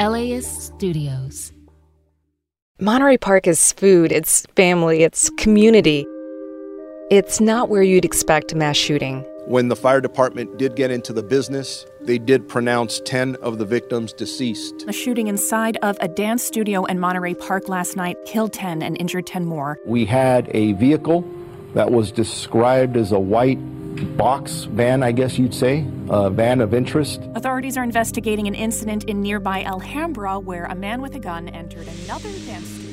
LAist Studios. Monterey Park is food, it's family, it's community. It's not where you'd expect a mass shooting. When the fire department did get into the business, they did pronounce 10 of the victims deceased. A shooting inside of a dance studio in Monterey Park last night killed 10 and injured 10 more. We had a vehicle that was described as a white box van, I guess you'd say, a van of interest. Authorities are investigating an incident in nearby Alhambra where a man with a gun entered another dance studio.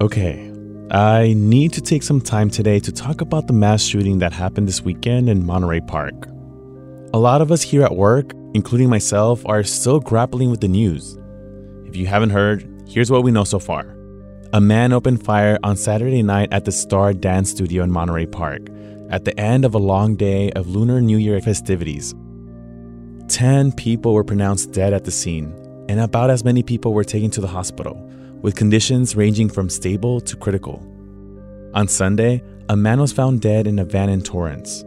Okay, I need to take some time today to talk about the mass shooting that happened this weekend in Monterey Park. A lot of us here at work, including myself, are still grappling with the news. If you haven't heard, here's what we know so far. A man opened fire on Saturday night at the Star Dance Studio in Monterey Park at the end of a long day of Lunar New Year festivities. Ten people were pronounced dead at the scene, and about as many people were taken to the hospital, with conditions ranging from stable to critical. On Sunday, a man was found dead in a van in Torrance.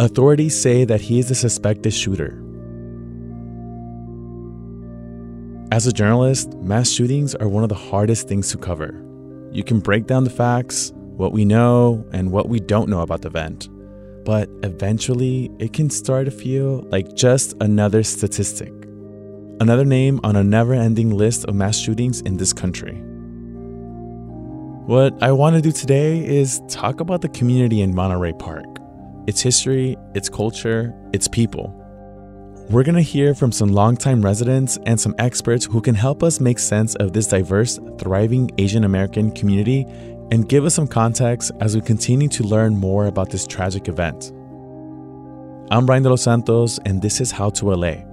Authorities say that he is the suspected shooter. As a journalist, mass shootings are one of the hardest things to cover. You can break down the facts, what we know, and what we don't know about the event. But eventually, it can start to feel like just another statistic, another name on a never ending list of mass shootings in this country. What I want to do today is talk about the community in Monterey Park, its history, its culture, its people. We're going to hear from some longtime residents and some experts who can help us make sense of this diverse, thriving Asian American community and give us some context as we continue to learn more about this tragic event. I'm Brian De Los Santos, and this is How to LA,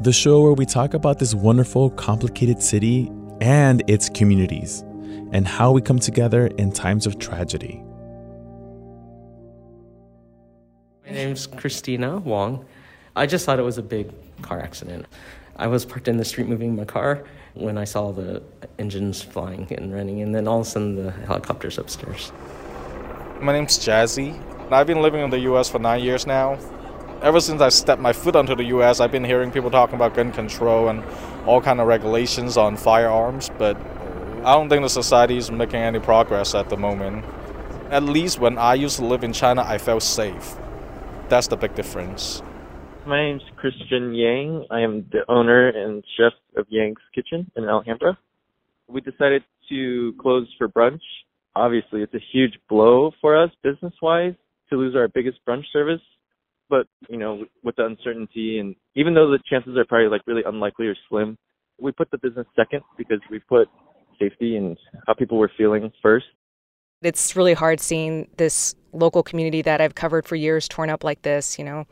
the show where we talk about this wonderful, complicated city and its communities, and how we come together in times of tragedy. My name's Christina Wong. I just thought it was a big car accident. I was parked in the street moving my car when I saw the engines flying and running, and then all of a sudden the helicopter's upstairs. My name's Jazzy. I've been living in the US for nine years now. Ever since I stepped my foot onto the US, I've been hearing people talking about gun control and all kind of regulations on firearms, but I don't think the society is making any progress at the moment. At least when I used to live in China, I felt safe. That's the big difference. My name's Christian Yang. I am the owner and chef of Yang's Kitchen in Alhambra. We decided to close for brunch. Obviously, it's a huge blow for us business wise to lose our biggest brunch service. But, you know, with the uncertainty and even though the chances are probably like really unlikely or slim, we put the business second because we put safety and how people were feeling first. It's really hard seeing this local community that I've covered for years torn up like this, you know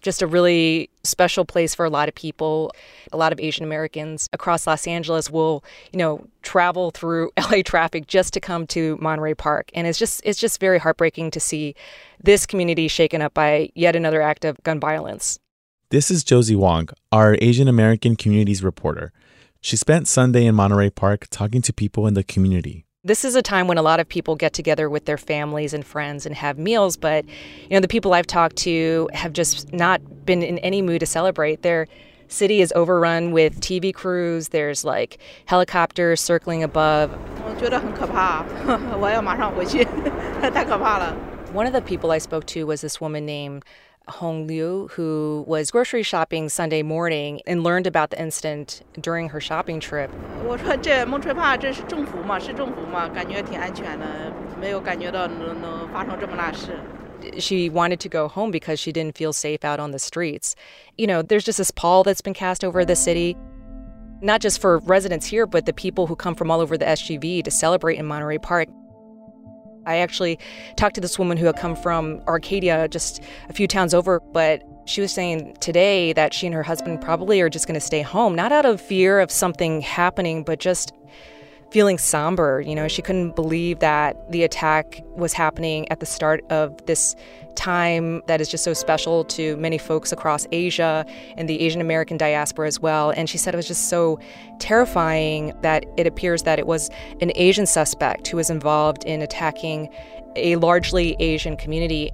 just a really special place for a lot of people. A lot of Asian Americans across Los Angeles will, you know, travel through LA traffic just to come to Monterey Park. And it's just it's just very heartbreaking to see this community shaken up by yet another act of gun violence. This is Josie Huang, our Asian American communities reporter. She spent Sunday in Monterey Park talking to people in the community. This is a time when a lot of people get together with their families and friends and have meals, but you know the people I've talked to have just not been in any mood to celebrate. Their city is overrun with TV crews. There's like helicopters circling above. One of the people I spoke to was this woman named Hong Liu, who was grocery shopping Sunday morning and learned about the incident during her shopping trip. She wanted to go home because she didn't feel safe out on the streets. You know, there's just this pall that's been cast over the city. not just for residents here, but the people who come from all over the SGV to celebrate in Monterey Park. I actually talked to this woman who had come from Arcadia, just a few towns over, but she was saying today that she and her husband probably are just going to stay home, not out of fear of something happening, but just feeling somber. You know, she couldn't believe that the attack was happening at the start of this time that is just so special to many folks across Asia and the Asian American diaspora as well. And she said it was just so terrifying that it appears that it was an Asian suspect who was involved in attacking a largely Asian community.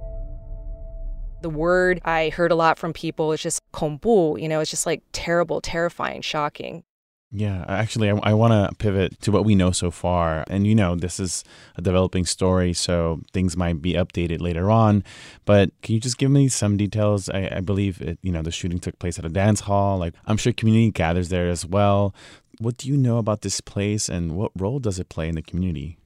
The word I heard a lot from people is just kongbu, you know, it's just like terrible, terrifying, shocking. Yeah, actually, I, I want to pivot to what we know so far. And you know, this is a developing story, so things might be updated later on. But can you just give me some details? I, I believe it, you know the shooting took place at a dance hall. Like I'm sure community gathers there as well. What do you know about this place, and what role does it play in the community?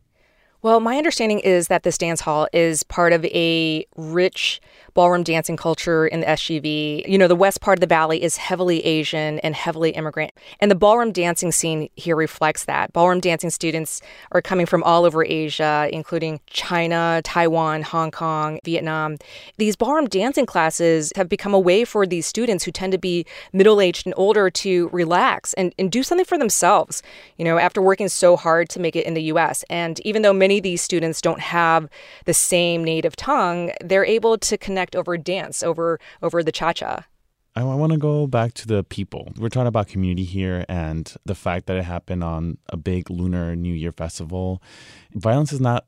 Well, my understanding is that this dance hall is part of a rich ballroom dancing culture in the SGV. You know, the west part of the valley is heavily Asian and heavily immigrant. And the ballroom dancing scene here reflects that. Ballroom dancing students are coming from all over Asia, including China, Taiwan, Hong Kong, Vietnam. These ballroom dancing classes have become a way for these students who tend to be middle aged and older to relax and, and do something for themselves, you know, after working so hard to make it in the US. And even though many of these students don't have the same native tongue, they're able to connect over dance, over over the cha cha. I want to go back to the people. We're talking about community here and the fact that it happened on a big Lunar New Year festival. Violence is not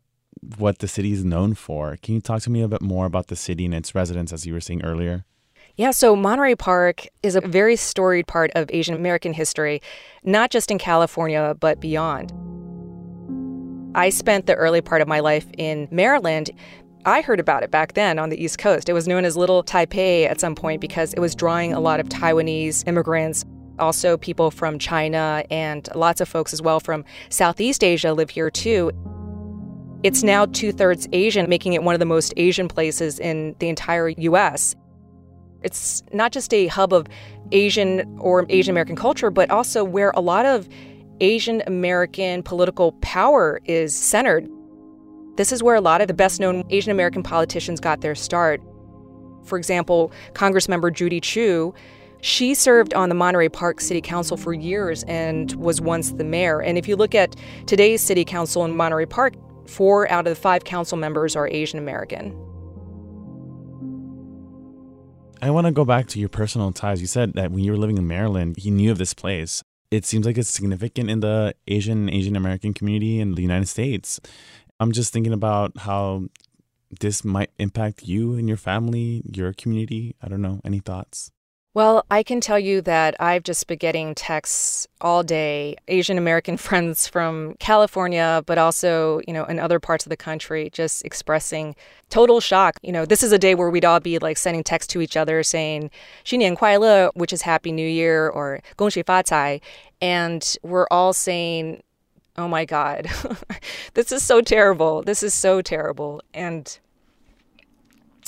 what the city is known for. Can you talk to me a bit more about the city and its residents, as you were saying earlier? Yeah, so Monterey Park is a very storied part of Asian American history, not just in California, but beyond. I spent the early part of my life in Maryland, I heard about it back then on the East Coast. It was known as Little Taipei at some point because it was drawing a lot of Taiwanese immigrants, also people from China, and lots of folks as well from Southeast Asia live here too. It's now two thirds Asian, making it one of the most Asian places in the entire US. It's not just a hub of Asian or Asian American culture, but also where a lot of Asian American political power is centered. This is where a lot of the best known Asian American politicians got their start. For example, Congressmember Judy Chu, she served on the Monterey Park City Council for years and was once the mayor. And if you look at today's city council in Monterey Park, four out of the five council members are Asian American. I want to go back to your personal ties. You said that when you were living in Maryland, you knew of this place. It seems like it's significant in the Asian Asian American community in the United States. I'm just thinking about how this might impact you and your family, your community. I don't know. Any thoughts? Well, I can tell you that I've just been getting texts all day, Asian American friends from California, but also, you know, in other parts of the country, just expressing total shock. You know, this is a day where we'd all be like sending texts to each other saying, Xinian Kuai Le, which is Happy New Year, or Gong Xi Fa Cai. And we're all saying, oh my God, this is so terrible. This is so terrible. And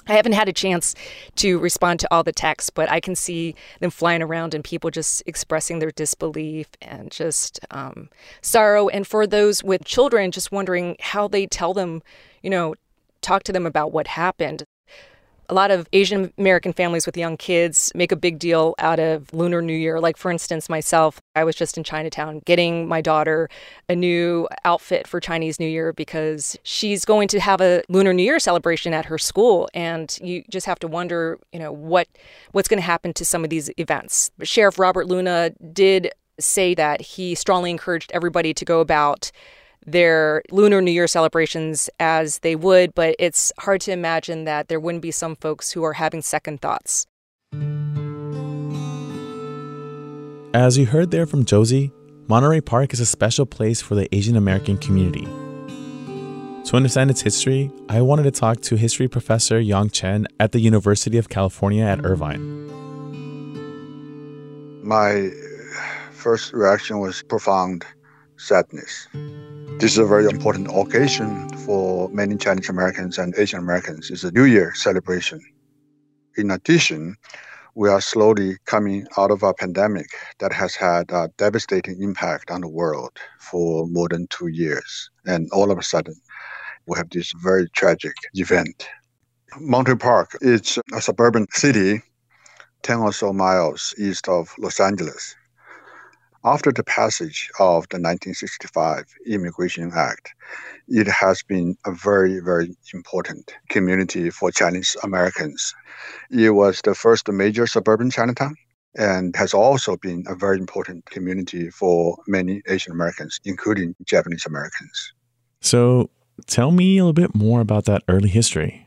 I haven't had a chance to respond to all the texts, but I can see them flying around and people just expressing their disbelief and just um, sorrow. And for those with children, just wondering how they tell them, you know, talk to them about what happened a lot of Asian American families with young kids make a big deal out of Lunar New Year. Like, for instance, myself, I was just in Chinatown getting my daughter a new outfit for Chinese New Year because she's going to have a Lunar New Year celebration at her school. And you just have to wonder, you know, what what's going to happen to some of these events. Sheriff Robert Luna did say that he strongly encouraged everybody to go about their Lunar New Year celebrations as they would, but it's hard to imagine that there wouldn't be some folks who are having second thoughts. As you heard there from Josie, Monterey Park is a special place for the Asian American community. To understand its history, I wanted to talk to history professor Yong Chen at the University of California at Irvine. My first reaction was profound sadness. This is a very important occasion for many Chinese Americans and Asian Americans. It's a New Year celebration. In addition, we are slowly coming out of a pandemic that has had a devastating impact on the world for more than two years. And all of a sudden, we have this very tragic event. Monterey Park is a suburban city 10 or so miles east of Los Angeles. After the passage of the 1965 Immigration Act, it has been a very, very important community for Chinese Americans. It was the first major suburban Chinatown and has also been a very important community for many Asian Americans, including Japanese Americans. So tell me a little bit more about that early history.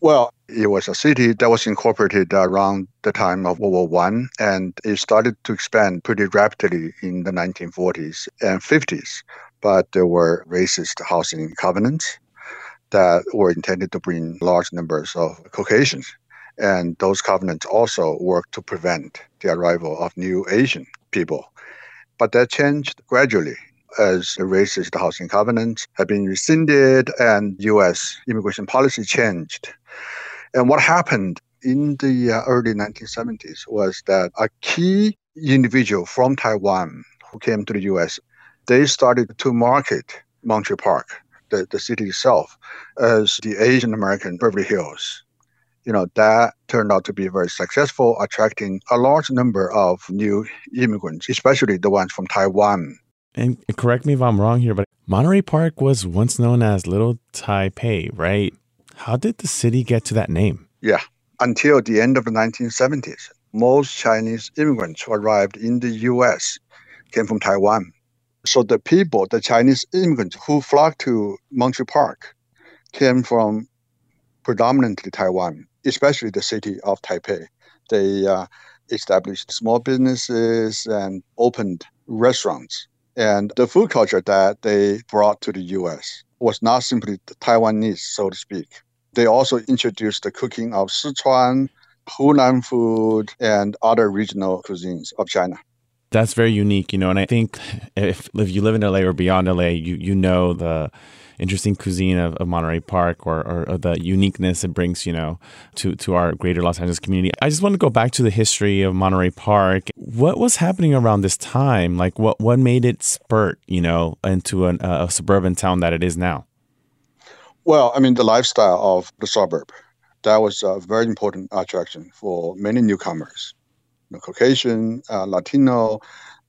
Well, it was a city that was incorporated around the time of World War One, and it started to expand pretty rapidly in the 1940s and 50s. But there were racist housing covenants that were intended to bring large numbers of Caucasians, and those covenants also worked to prevent the arrival of new Asian people. But that changed gradually as the racist housing covenants had been rescinded and U.S. immigration policy changed. And what happened in the uh, early 1970s was that a key individual from Taiwan who came to the US, they started to market Monterey Park, the, the city itself, as the Asian American Beverly Hills. You know, that turned out to be very successful, attracting a large number of new immigrants, especially the ones from Taiwan. And correct me if I'm wrong here, but Monterey Park was once known as Little Taipei, right? How did the city get to that name? Yeah, until the end of the 1970s, most Chinese immigrants who arrived in the US came from Taiwan. So the people, the Chinese immigrants who flocked to Monterey Park, came from predominantly Taiwan, especially the city of Taipei. They uh, established small businesses and opened restaurants. And the food culture that they brought to the US was not simply Taiwanese, so to speak. They also introduced the cooking of Sichuan, Hunan food, and other regional cuisines of China. That's very unique, you know. And I think if if you live in LA or beyond LA, you you know the interesting cuisine of, of Monterey Park or, or, or, the uniqueness it brings, you know, to, to our greater Los Angeles community. I just want to go back to the history of Monterey Park. What was happening around this time? Like what, what made it spurt, you know, into an, a suburban town that it is now? Well, I mean, the lifestyle of the suburb, that was a very important attraction for many newcomers. You know, Caucasian, uh, Latino.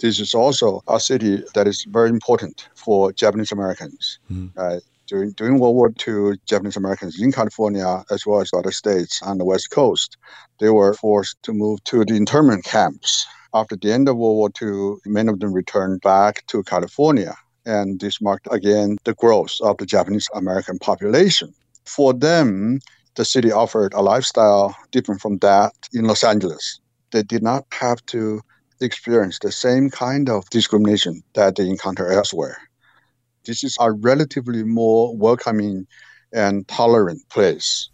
This is also a city that is very important for Japanese Americans. Mm-hmm. Uh, during, during World War II, Japanese Americans in California, as well as other states on the West Coast, they were forced to move to the internment camps. After the end of World War II, many of them returned back to California and this marked again the growth of the Japanese American population. For them, the city offered a lifestyle different from that in Los Angeles. They did not have to experience the same kind of discrimination that they encounter elsewhere. This is a relatively more welcoming and tolerant place.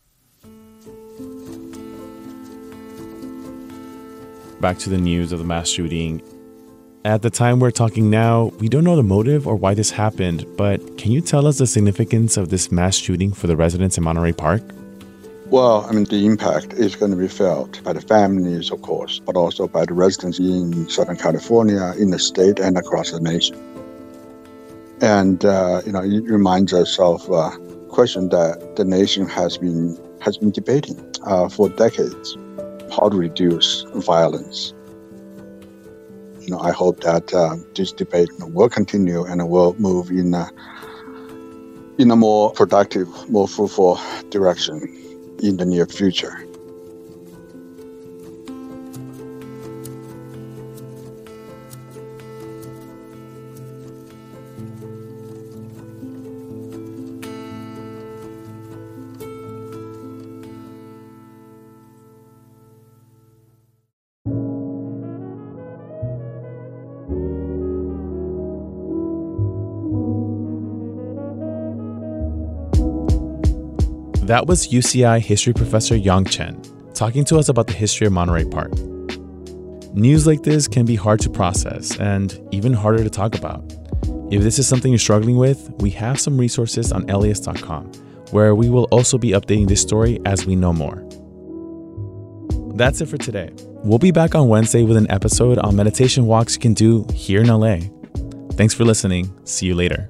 Back to the news of the mass shooting at the time we're talking now, we don't know the motive or why this happened, but can you tell us the significance of this mass shooting for the residents in Monterey Park? Well, I mean, the impact is going to be felt by the families, of course, but also by the residents in Southern California, in the state, and across the nation. And, uh, you know, it reminds us of a question that the nation has been, has been debating uh, for decades. How to reduce violence. You know, I hope that uh, this debate will continue and will move in a, in a more productive, more fruitful direction in the near future. That was UCI history professor Yong Chen talking to us about the history of Monterey Park. News like this can be hard to process and even harder to talk about. If this is something you're struggling with, we have some resources on LAist.com where we will also be updating this story as we know more. That's it for today. We'll be back on Wednesday with an episode on meditation walks you can do here in LA. Thanks for listening. See you later.